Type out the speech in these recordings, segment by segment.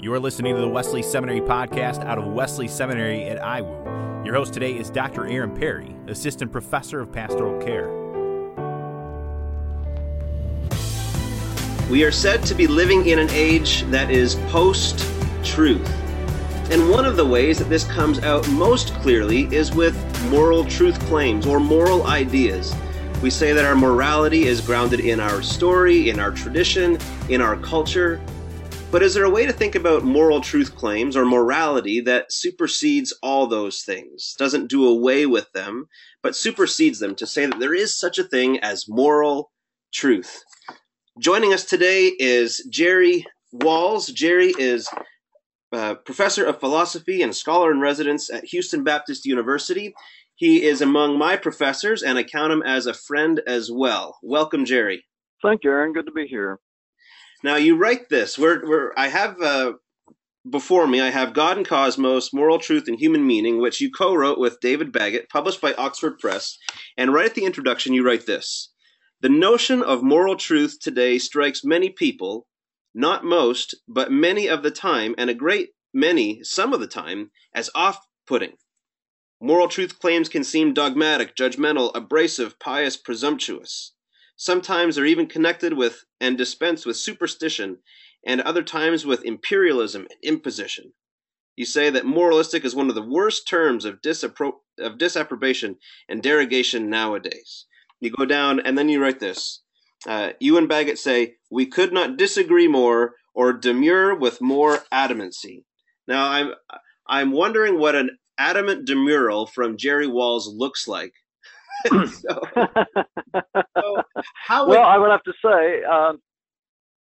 You are listening to the Wesley Seminary podcast out of Wesley Seminary at IWU. Your host today is Dr. Aaron Perry, Assistant Professor of Pastoral Care. We are said to be living in an age that is post truth. And one of the ways that this comes out most clearly is with moral truth claims or moral ideas. We say that our morality is grounded in our story, in our tradition, in our culture, but is there a way to think about moral truth claims or morality that supersedes all those things, doesn't do away with them, but supersedes them to say that there is such a thing as moral truth? Joining us today is Jerry Walls. Jerry is uh, professor of philosophy and scholar in residence at Houston Baptist University. He is among my professors, and I count him as a friend as well. Welcome, Jerry. Thank you, Aaron. Good to be here. Now you write this. We're, we're I have uh, before me. I have God and Cosmos: Moral Truth and Human Meaning, which you co-wrote with David Baggett, published by Oxford Press. And right at the introduction, you write this: The notion of moral truth today strikes many people, not most, but many of the time, and a great many some of the time, as off-putting. Moral truth claims can seem dogmatic, judgmental, abrasive, pious, presumptuous. Sometimes they're even connected with and dispensed with superstition, and other times with imperialism and imposition. You say that moralistic is one of the worst terms of, disappro- of disapprobation and derogation nowadays. You go down, and then you write this. Uh, you and Baggett say, We could not disagree more or demur with more adamancy. Now, I'm, I'm wondering what an adamant demurral from Jerry Walls looks like so, so well, I would have to say, um,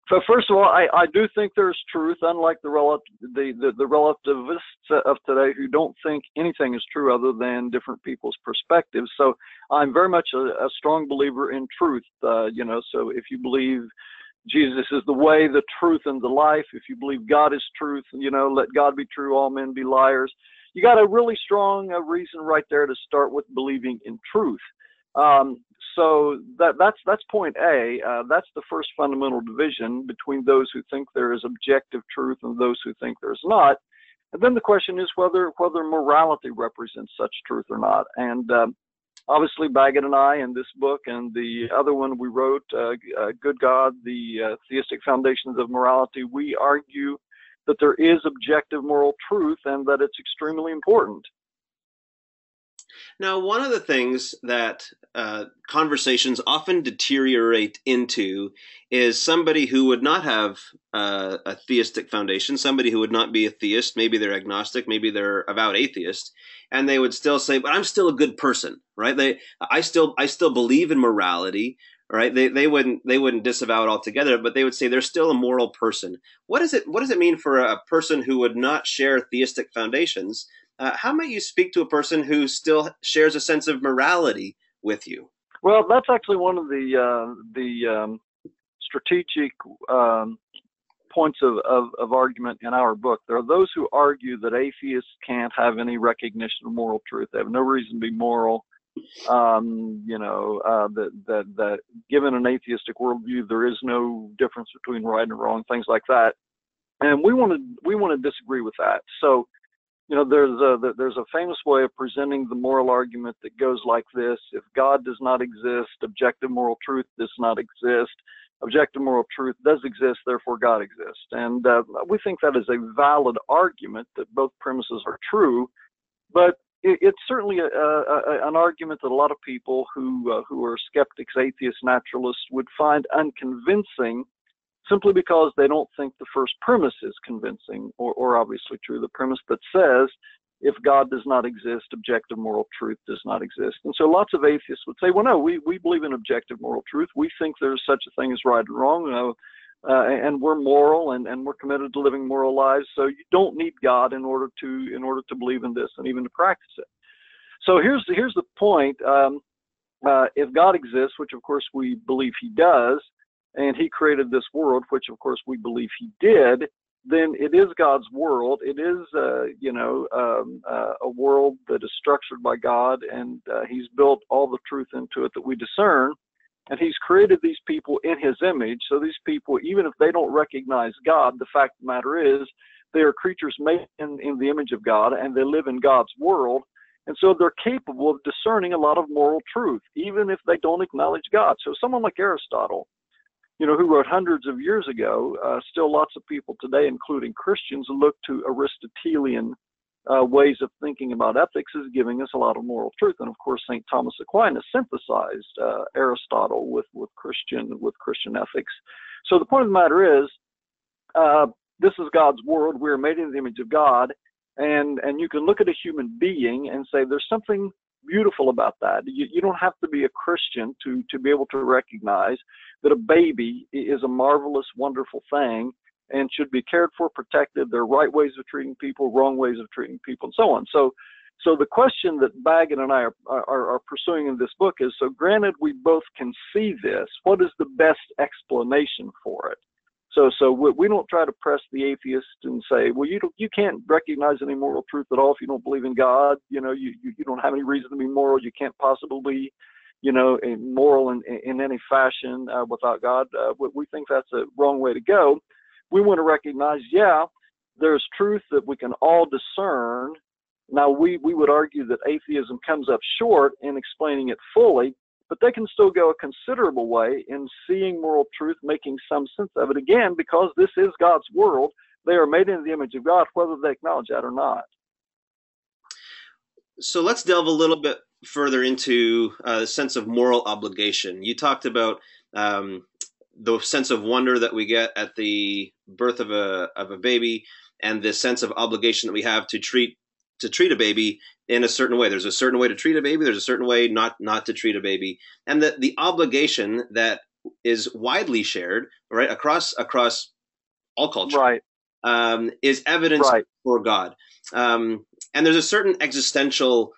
so first of all, I, I do think there's truth, unlike the, relative, the, the, the relativists of today who don't think anything is true other than different people's perspectives. So I'm very much a, a strong believer in truth. Uh, you know, so if you believe Jesus is the way, the truth, and the life, if you believe God is truth, you know, let God be true, all men be liars you got a really strong uh, reason right there to start with believing in truth. Um, so that, that's that's point A. Uh, that's the first fundamental division between those who think there is objective truth and those who think there's not. And then the question is whether whether morality represents such truth or not. And um, obviously, Baggett and I in this book and the other one we wrote, uh, uh, Good God: The uh, Theistic Foundations of Morality, we argue that there is objective moral truth and that it's extremely important. Now, one of the things that uh, conversations often deteriorate into is somebody who would not have uh, a theistic foundation, somebody who would not be a theist, maybe they're agnostic, maybe they're about atheist, and they would still say, "But I'm still a good person, right? They, I still, I still believe in morality, right? They they wouldn't they wouldn't disavow it altogether, but they would say they're still a moral person. What does it what does it mean for a person who would not share theistic foundations? Uh, how might you speak to a person who still shares a sense of morality with you? Well, that's actually one of the uh, the um, strategic um, points of, of, of, argument in our book. There are those who argue that atheists can't have any recognition of moral truth. They have no reason to be moral um, you know, uh, that, that, that given an atheistic worldview, there is no difference between right and wrong, things like that. And we want to, we want to disagree with that. So, you know, there's a, there's a famous way of presenting the moral argument that goes like this. If God does not exist, objective moral truth does not exist. Objective moral truth does exist, therefore God exists. And uh, we think that is a valid argument that both premises are true. But it's certainly a, a, an argument that a lot of people who uh, who are skeptics, atheists, naturalists would find unconvincing, simply because they don't think the first premise is convincing or, or obviously true. The premise that says if God does not exist, objective moral truth does not exist. And so lots of atheists would say, well, no, we, we believe in objective moral truth. We think there's such a thing as right and wrong. Uh, uh, and we're moral and, and we're committed to living moral lives. So you don't need God in order to in order to believe in this and even to practice it. So here's the, here's the point. Um, uh, if God exists, which of course we believe He does, and He created this world, which of course we believe He did, then it is God's world. It is, uh, you know, um, uh, a world that is structured by God, and uh, He's built all the truth into it that we discern and he's created these people in his image. So these people, even if they don't recognize God, the fact of the matter is They are creatures made in, in the image of God and they live in God's world. And so they're capable of discerning a lot of moral truth, even if they don't acknowledge God. So someone like Aristotle, you know, who wrote hundreds of years ago, uh, still lots of people today, including Christians, look to Aristotelian uh, ways of thinking about ethics is giving us a lot of moral truth. And of course, St. Thomas Aquinas synthesized uh, Aristotle with, with Christian with Christian ethics. So the point of the matter is, uh, this is God's world. We are made in the image of God, and and you can look at a human being and say there's something beautiful about that. You, you don't have to be a Christian to to be able to recognize that a baby is a marvelous, wonderful thing and should be cared for, protected. There are right ways of treating people, wrong ways of treating people, and so on. So, so the question that Baggett and I are, are, are pursuing in this book is: so, granted, we both can see this. What is the best explanation for it? So, so we, don't try to press the atheist and say, well, you don't, you can't recognize any moral truth at all if you don't believe in God. You know, you, you, you don't have any reason to be moral. You can't possibly you know, moral in, in any fashion uh, without God. Uh, we think that's a wrong way to go we want to recognize, yeah, there's truth that we can all discern. Now, we, we would argue that atheism comes up short in explaining it fully, but they can still go a considerable way in seeing moral truth, making some sense of it. Again, because this is God's world, they are made in the image of God, whether they acknowledge that or not. So let's delve a little bit further into uh, the sense of moral obligation. You talked about um, the sense of wonder that we get at the birth of a of a baby and the sense of obligation that we have to treat to treat a baby in a certain way. There's a certain way to treat a baby. There's a certain way not not to treat a baby, and the the obligation that is widely shared right across across all culture right. um, is evidence right. for God. Um, and there's a certain existential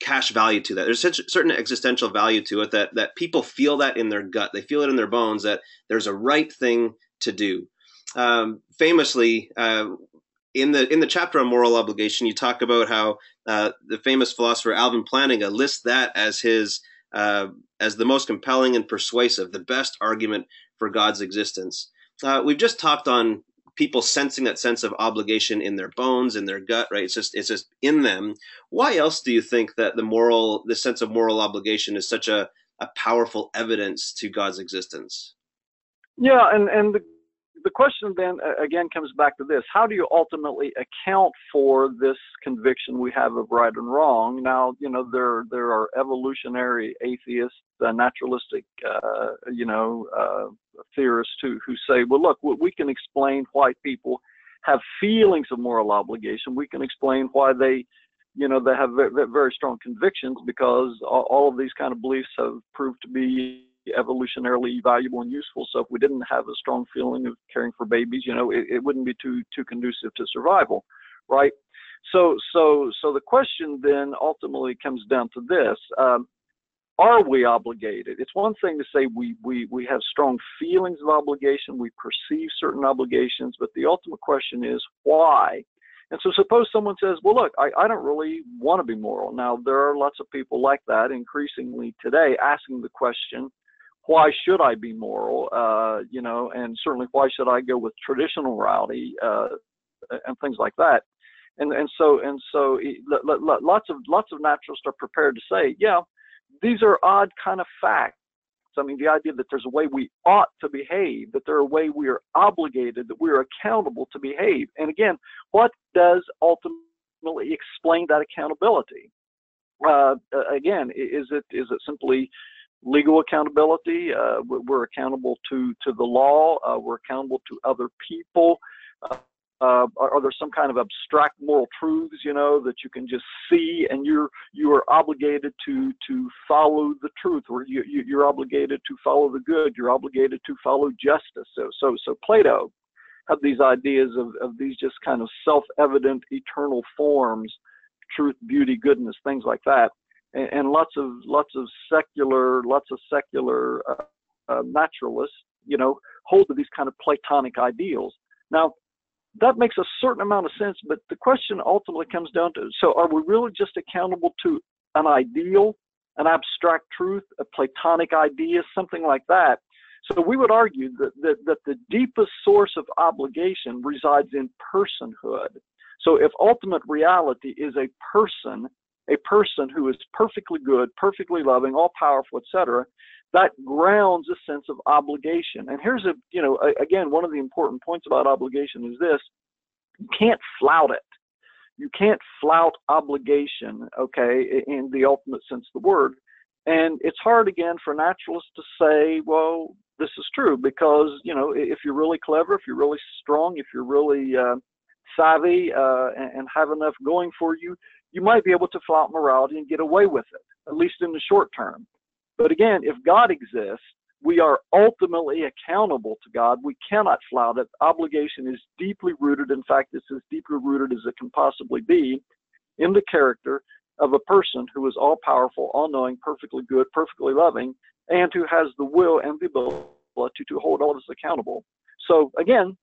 cash value to that. There's such a certain existential value to it that that people feel that in their gut. They feel it in their bones that there's a right thing to do. Um, famously, uh, in the in the chapter on moral obligation, you talk about how uh, the famous philosopher Alvin Plantinga lists that as his uh, as the most compelling and persuasive, the best argument for God's existence. Uh, we've just talked on people sensing that sense of obligation in their bones, in their gut, right? It's just it's just in them. Why else do you think that the moral, the sense of moral obligation, is such a a powerful evidence to God's existence? Yeah, and and the the question then again comes back to this: How do you ultimately account for this conviction we have of right and wrong? Now, you know there there are evolutionary atheists, uh, naturalistic, uh, you know, uh, theorists who who say, well, look, we can explain why people have feelings of moral obligation. We can explain why they you know they have very, very strong convictions because all of these kind of beliefs have proved to be evolutionarily valuable and useful. So if we didn't have a strong feeling of caring for babies, you know, it, it wouldn't be too too conducive to survival, right? So so so the question then ultimately comes down to this. Um, are we obligated? It's one thing to say we, we, we have strong feelings of obligation, we perceive certain obligations, but the ultimate question is why? And so suppose someone says, well, look, I, I don't really want to be moral. Now, there are lots of people like that increasingly today asking the question, why should I be moral? Uh, you know, and certainly why should I go with traditional morality uh, and things like that? And and so and so lots of lots of naturalists are prepared to say, yeah, these are odd kind of facts. I mean, the idea that there's a way we ought to behave, that there's a way we are obligated, that we are accountable to behave. And again, what does ultimately explain that accountability? Uh, again, is it is it simply legal accountability. Uh, we're accountable to to the law. Uh, we're accountable to other people. Uh, uh, are, are, there some kind of abstract moral truths, you know, that you can just see, and you're you are obligated to to follow the truth, or you, you you're obligated to follow the good. You're obligated to follow justice. So so so Plato had these ideas of of these just kind of self-evident eternal forms, truth, beauty, goodness, things like that and, and lots of lots of secular lots of secular uh, uh, naturalists, you know, hold to these kind of Platonic ideals. Now, that makes a certain amount of sense, but the question ultimately comes down to: so, are we really just accountable to an ideal, an abstract truth, a Platonic idea, something like that? So we would argue that, that, that the deepest source of obligation resides in personhood. So if ultimate reality is a person, a person who is perfectly good, perfectly loving, all powerful, etc., that grounds a sense of obligation. And here's a, you know, a, again, one of the important points about obligation is this: you can't flout it. You can't flout obligation, okay, in the ultimate sense of the word. And it's hard again for naturalists to say, well, this is true because you know if you're really clever, if you're really strong, if you're really uh, savvy uh, and, and have enough going for you, you might be able to flout morality and get away with it, at least in the short term. But again, if God exists, we are ultimately accountable to God. We cannot flout it. Obligation is deeply rooted. In fact, it's as deeply rooted as it can possibly be in the character of a person who is all powerful, all knowing, perfectly good, perfectly loving, and who has the will and the ability to, to hold all of us accountable. So again,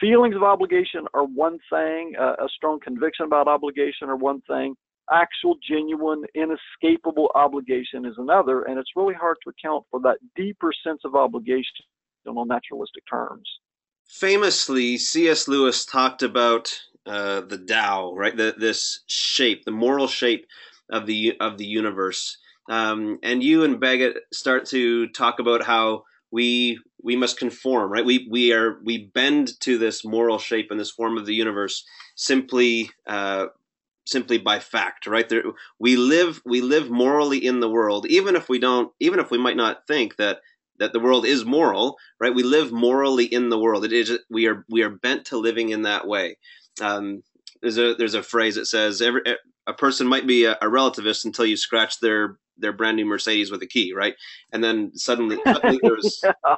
feelings of obligation are one thing, uh, a strong conviction about obligation are one thing, actual, genuine, inescapable obligation is another, and it's really hard to account for that deeper sense of obligation on naturalistic terms. Famously, C.S. Lewis talked about uh, the Tao, right? The, this shape, the moral shape of the of the universe. Um, and you and Baggett start to talk about how we we must conform, right? We we are we bend to this moral shape and this form of the universe simply uh, simply by fact, right? There, we live we live morally in the world, even if we don't, even if we might not think that that the world is moral, right? We live morally in the world. It is we are we are bent to living in that way. Um, there's a there's a phrase that says every a person might be a, a relativist until you scratch their their brand new Mercedes with a key, right? And then suddenly, suddenly there's yeah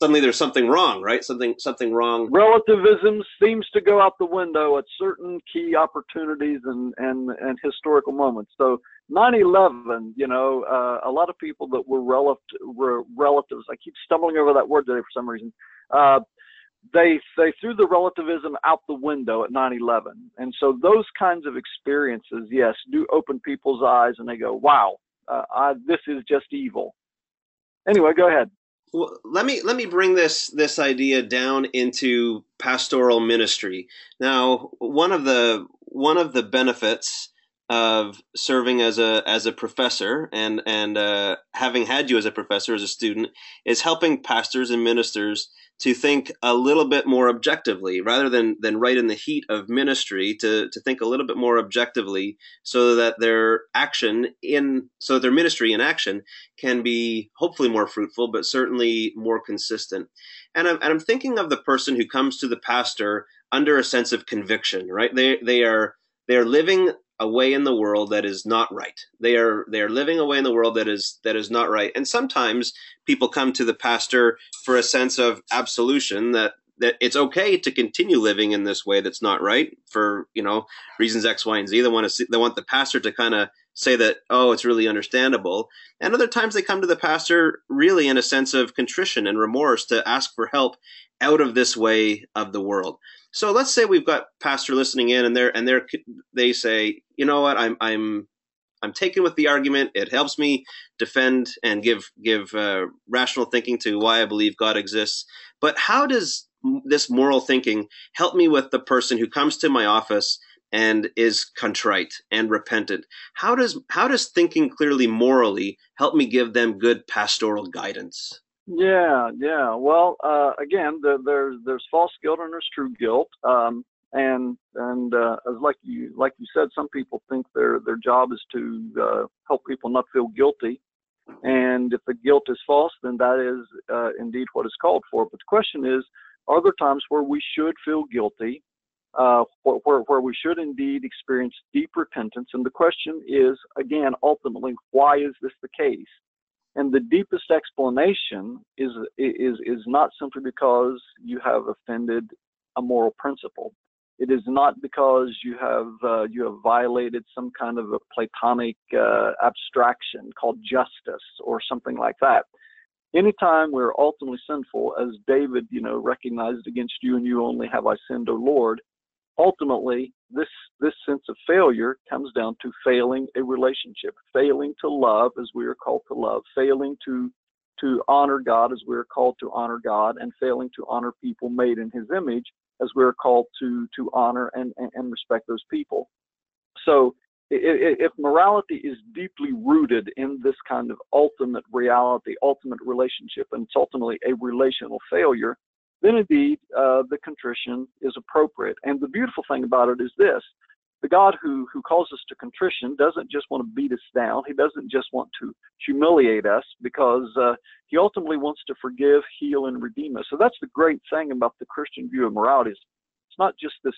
suddenly there's something wrong, right? Something something wrong. Relativism seems to go out the window at certain key opportunities and and and historical moments. So 9/11, you know, uh, a lot of people that were, relative, were relatives. I keep stumbling over that word today for some reason. Uh, they they threw the relativism out the window at 9/11, and so those kinds of experiences, yes, do open people's eyes, and they go, "Wow, uh, I, this is just evil." Anyway, go ahead. Well, let me let me bring this this idea down into pastoral ministry. Now, one of the one of the benefits of serving as a as a professor and and uh, having had you as a professor as a student is helping pastors and ministers to think a little bit more objectively rather than than right in the heat of ministry to to think a little bit more objectively so that their action in so their ministry in action can be hopefully more fruitful but certainly more consistent. And I'm, and I'm thinking of the person who comes to the pastor under a sense of conviction right? They they are they are living a way in the world that is not right. They are they are living a way in the world that is that is not right. And sometimes people come to the pastor for a sense of absolution that that it's okay to continue living in this way that's not right for you know reasons X, Y, and Z. They want to see, they want the pastor to kind of say that oh it's really understandable. And other times they come to the pastor really in a sense of contrition and remorse to ask for help out of this way of the world. So let's say we've got pastor listening in, and they're and they're they say, you know what, I'm I'm I'm taken with the argument. It helps me defend and give give uh, rational thinking to why I believe God exists. But how does this moral thinking help me with the person who comes to my office and is contrite and repentant? How does how does thinking clearly morally help me give them good pastoral guidance? Yeah, yeah. Well, uh, again, the, there's there's false guilt and there's true guilt, um, and and uh, as like you like you said, some people think their their job is to uh, help people not feel guilty, and if the guilt is false, then that is uh, indeed what is called for. But the question is, are there times where we should feel guilty, uh, where, where we should indeed experience deep repentance? And the question is, again, ultimately, why is this the case? And the deepest explanation is, is, is not simply because you have offended a moral principle. It is not because you have uh, you have violated some kind of a Platonic uh, abstraction called justice or something like that. Anytime we're ultimately sinful, as David, you know, recognized against you and you only have I sinned, O Lord, ultimately this this sense of failure comes down to failing a relationship failing to love as we are called to love failing to to honor God as we're called to honor God, and failing to honor people made in His image as we're called to to honor and and, and respect those people. So if morality is deeply rooted in this kind of ultimate reality, ultimate relationship, and it's ultimately a relational failure, then indeed uh, the contrition is appropriate. And the beautiful thing about it is this the God who, who calls us to contrition doesn't just want to beat us down. He doesn't just want to humiliate us because uh, he ultimately wants to forgive, heal, and redeem us. So that's the great thing about the Christian view of morality. Is It's not just this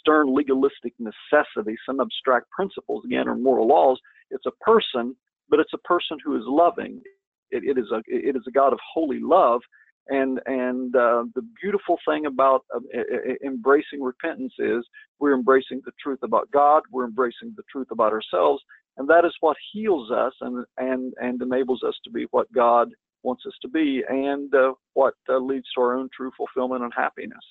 stern legalistic necessity, some abstract principles, again, or moral laws. It's a person, but it's a person who is loving. it, it is a it is a God of holy love and and uh, the beautiful thing about uh, embracing repentance is we're embracing the truth about God, we're embracing the truth about ourselves, and that is what heals us and and and enables us to be what God wants us to be, and uh, what uh, leads to our own true fulfillment and happiness.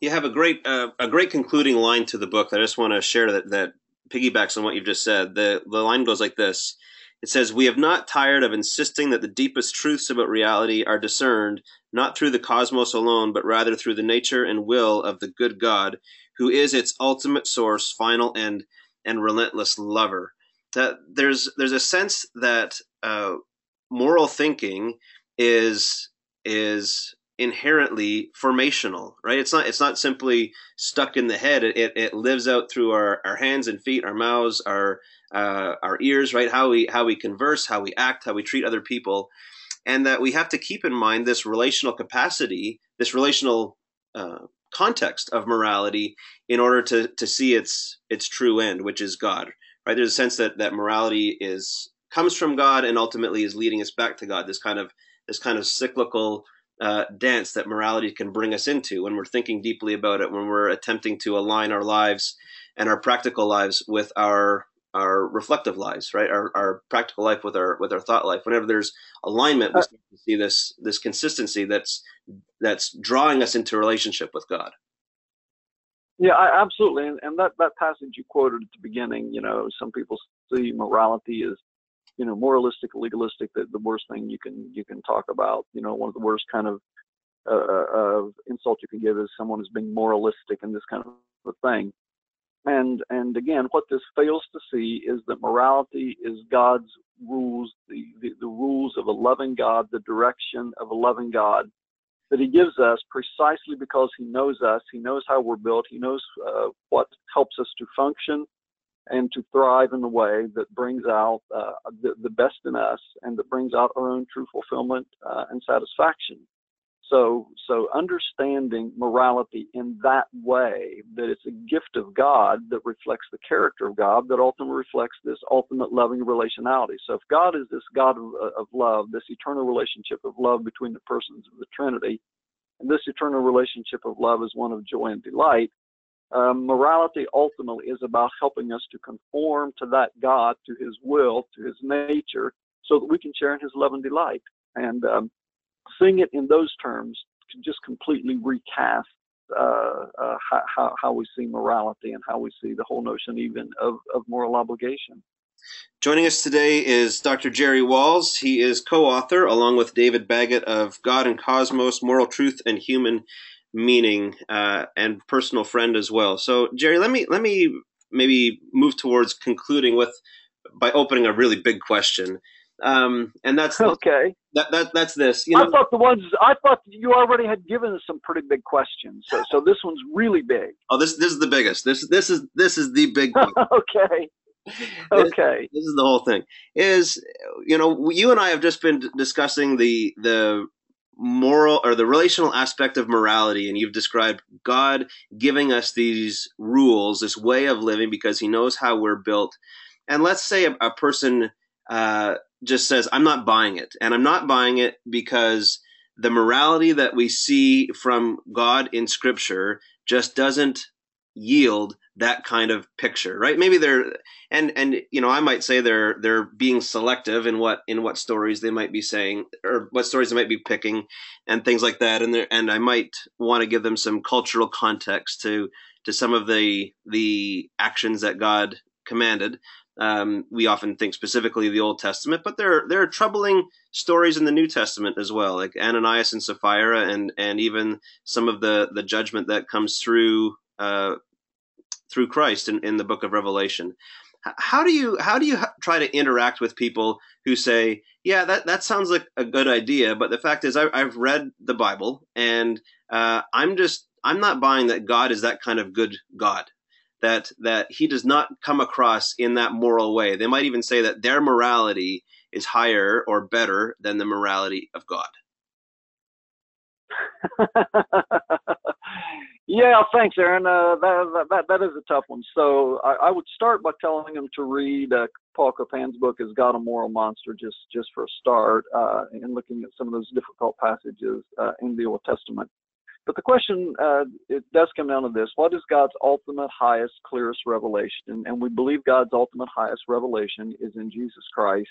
You have a great uh, a great concluding line to the book that I just want to share that that piggybacks on what you've just said. The the line goes like this it says, We have not tired of insisting that the deepest truths about reality are discerned not through the cosmos alone, but rather through the nature and will of the good God, who is its ultimate source, final end, and relentless lover. That there's there's a sense that uh, moral thinking is is inherently formational, right? It's not it's not simply stuck in the head. It, it, it lives out through our, our hands and feet, our mouths, our uh, our ears, right? How we how we converse, how we act, how we treat other people, and that we have to keep in mind this relational capacity, this relational uh, context of morality, in order to to see its its true end, which is God. Right? There's a sense that that morality is comes from God and ultimately is leading us back to God. This kind of this kind of cyclical uh, dance that morality can bring us into when we're thinking deeply about it, when we're attempting to align our lives and our practical lives with our our reflective lives, right? Our, our practical life with our with our thought life. Whenever there's alignment, we uh, start to see this this consistency that's that's drawing us into relationship with God. Yeah, I, absolutely. And, and that that passage you quoted at the beginning, you know, some people see morality as you know moralistic, legalistic, the, the worst thing you can you can talk about. You know, one of the worst kind of uh, uh, of insult you can give is someone who's being moralistic and this kind of a thing. And and again, what this fails to see is that morality is God's rules, the, the, the rules of a loving God, the direction of a loving God that He gives us precisely because He knows us. He knows how we're built. He knows uh, what helps us to function and to thrive in the way that brings out uh, the, the, best in us and that brings out our own true fulfillment uh, and satisfaction. So, so understanding morality in that way, that it's a gift of God that reflects the character of God, that ultimately reflects this ultimate loving relationality. So, if God is this God of, of love, this eternal relationship of love between the persons of the Trinity, and this eternal relationship of love is one of joy and delight, um, morality ultimately is about helping us to conform to that God, to His will, to His nature, so that we can share in His love and delight. And um, seeing it in those terms can just completely recast uh, uh, how, how we see morality and how we see the whole notion even of, of moral obligation. Joining us today is Dr. Jerry Walls. He is co-author, along with David Baggett, of God and Cosmos: Moral Truth and Human Meaning, uh, and personal friend as well. So, Jerry, let me let me maybe move towards concluding with by opening a really big question. Um, and that's okay. That, that that's this. You know, I thought the ones I thought you already had given us some pretty big questions. So so this one's really big. Oh, this this is the biggest. This this is this is the big. One. Okay. Okay. This, this is the whole thing. Is you know you and I have just been discussing the the moral or the relational aspect of morality and you've described God giving us these rules, this way of living because he knows how we're built. And let's say a, a person uh, just says, I'm not buying it. And I'm not buying it because the morality that we see from God in Scripture just doesn't yield that kind of picture right? Maybe they're and and you know i might say they're they're being selective in what in what stories they might be saying or what stories they might be picking and things like that. And there and i might want to give them some cultural context to to some of the the actions that god commanded Um, we often think specifically of the Old Testament, but there there are troubling stories in the New Testament as well, like Ananias and Sapphira, and and even some of the the judgment that comes through uh, through Christ in, in the Book of Revelation. How do you how do you try to interact with people who say, "Yeah, that that sounds like a good idea," but the fact is, I, have read the Bible, and uh, I'm just I'm not buying that God is that kind of good God that that he does not come across in that moral way. They might even say that their morality is higher or better than the morality of God. yeah, thanks, Aaron. Uh, that, that that is a tough one. So I, I would start by telling them to read uh, Paul Copan's book "Is God a Moral Monster?" just just for a start, uh, and looking at some of those difficult passages uh, in the Old Testament. But the question uh, it does come down to this: What is God's ultimate, highest, clearest revelation? And we believe God's ultimate, highest revelation is in Jesus Christ.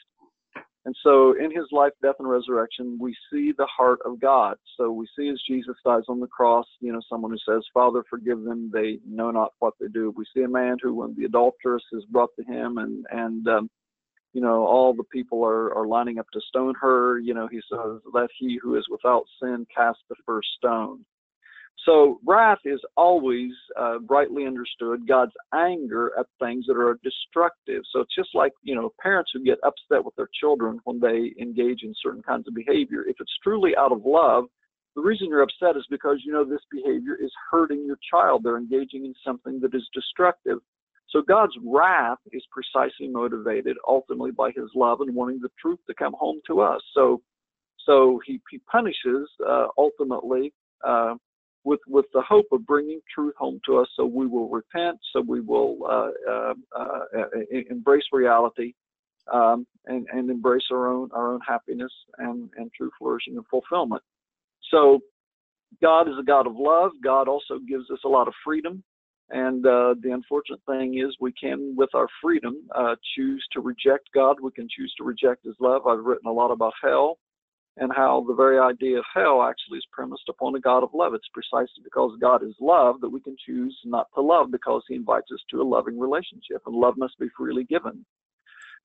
And so, in His life, death, and resurrection, we see the heart of God. So we see as Jesus dies on the cross, you know, someone who says, "Father, forgive them; they know not what they do." We see a man who, when the adulteress is brought to him, and and um, you know, all the people are, are lining up to stone her. You know, he says, Let he who is without sin cast the first stone. So wrath is always uh, brightly understood God's anger at things that are destructive. So it's just like you know parents who get upset with their children when they engage in certain kinds of behavior. If it's truly out of love, the reason you're upset is because you know this behavior is hurting your child. They're engaging in something that is destructive. So God's wrath is precisely motivated ultimately by His love and wanting the truth to come home to us. So, so He He punishes uh, ultimately. Uh, with with the hope of bringing truth home to us, so we will repent, so we will uh, uh, uh, embrace reality, um, and and embrace our own our own happiness and and true flourishing and fulfillment. So, God is a God of love. God also gives us a lot of freedom. And uh, the unfortunate thing is, we can, with our freedom, uh, choose to reject God. We can choose to reject His love. I've written a lot about hell and how the very idea of hell actually is premised upon a God of love. It's precisely because God is love that we can choose not to love because he invites us to a loving relationship and love must be freely given.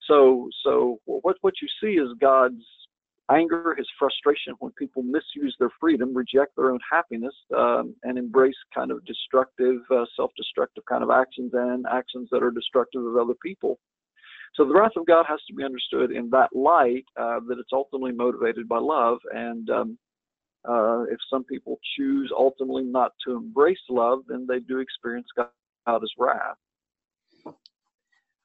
So so what what you see is God's anger, his frustration when people misuse their freedom, reject their own happiness, um, and embrace kind of destructive, uh, self-destructive kind of actions and actions that are destructive of other people. So the wrath of God has to be understood in that light, uh, that it's ultimately motivated by love. And um, uh, if some people choose ultimately not to embrace love, then they do experience God as wrath.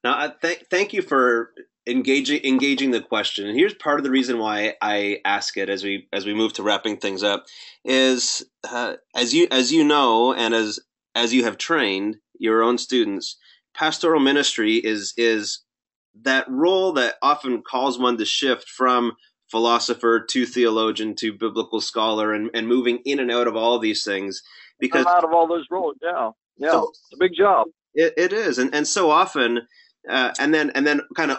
Now, I th- thank you for engaging engaging the question. And here's part of the reason why I ask it as we as we move to wrapping things up is uh, as you as you know and as as you have trained your own students, pastoral ministry is is that role that often calls one to shift from philosopher to theologian to biblical scholar and, and moving in and out of all of these things because out of all those roles yeah. Yeah so, it's a big job. It, it is. And and so often uh, and then and then kind of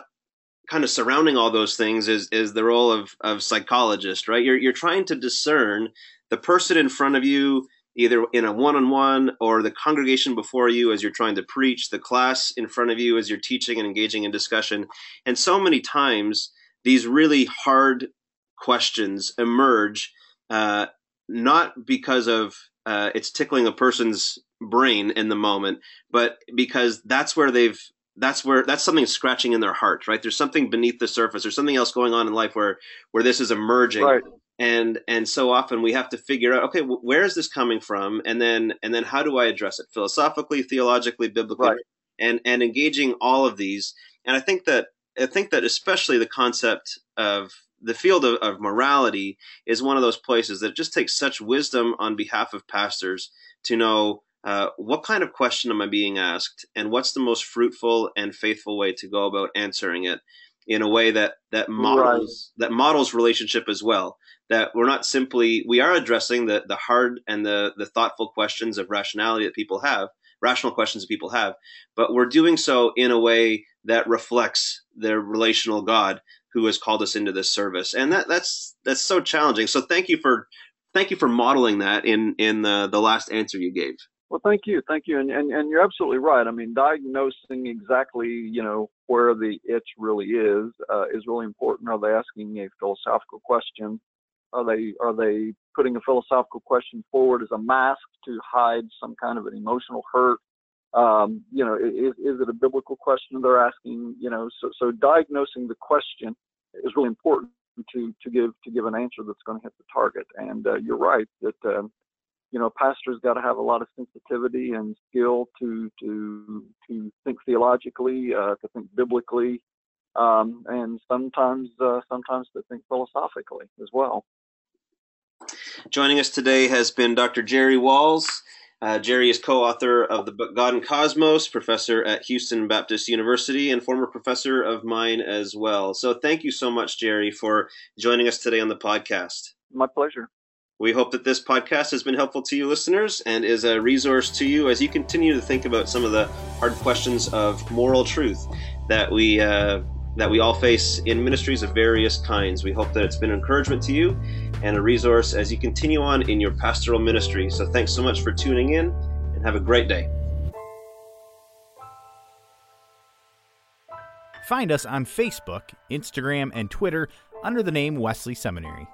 kind of surrounding all those things is is the role of of psychologist right? You're you're trying to discern the person in front of you either in a one-on-one or the congregation before you as you're trying to preach the class in front of you as you're teaching and engaging in discussion. And so many times these really hard questions emerge uh, not because of uh, it's tickling a person's brain in the moment but because that's where they've that's where that's something scratching in their heart right? There's something beneath the surface. There's something else going on in life where where this is emerging. Right and and so often we have to figure out okay where is this coming from? And then and then how do i address it? Philosophically theologically biblically right. and and engaging all of these. And i think that i think that especially the concept of the field of, of morality is one of those places that just takes such wisdom on behalf of pastors to know uh, what kind of question am i being asked? And what's the most fruitful and faithful way to go about answering it in a way that that models right. that models relationship as well. That we're not simply we are addressing the the hard and the the thoughtful questions of rationality that people have rational questions that people have but we're doing so in a way that reflects the relational god who has called us into this service. And that that's that's so challenging. So thank you for thank you for modeling that in in the the last answer you gave Well, thank you, thank you, and, and and you're absolutely right. I mean, diagnosing exactly, you know, where the itch really is uh, is really important. Are they asking a philosophical question? Are they are they putting a philosophical question forward as a mask to hide some kind of an emotional hurt? Um, you know, is, is it a biblical question they're asking? You know, so so diagnosing the question is really important to to give to give an answer that's going to hit the target. And uh, you're right that um, you know, pastors got to have a lot of sensitivity and skill to to to think theologically, uh, to think biblically, um, and sometimes uh, sometimes to think philosophically as well. Joining us today has been Dr. Jerry Walls. Uh, Jerry is co-author of the book God and Cosmos, professor at Houston Baptist University, and former professor of mine as well. So, thank you so much, Jerry, for joining us today on the podcast. My pleasure. We hope that this podcast has been helpful to you listeners and is a resource to you as you continue to think about some of the hard questions of moral truth that we uh, that we all face in ministries of various kinds. We hope that it's been encouragement to you and a resource as you continue on in your pastoral ministry. So thanks so much for tuning in and have a great day. Find us on Facebook, Instagram, and Twitter under the name Wesley Seminary.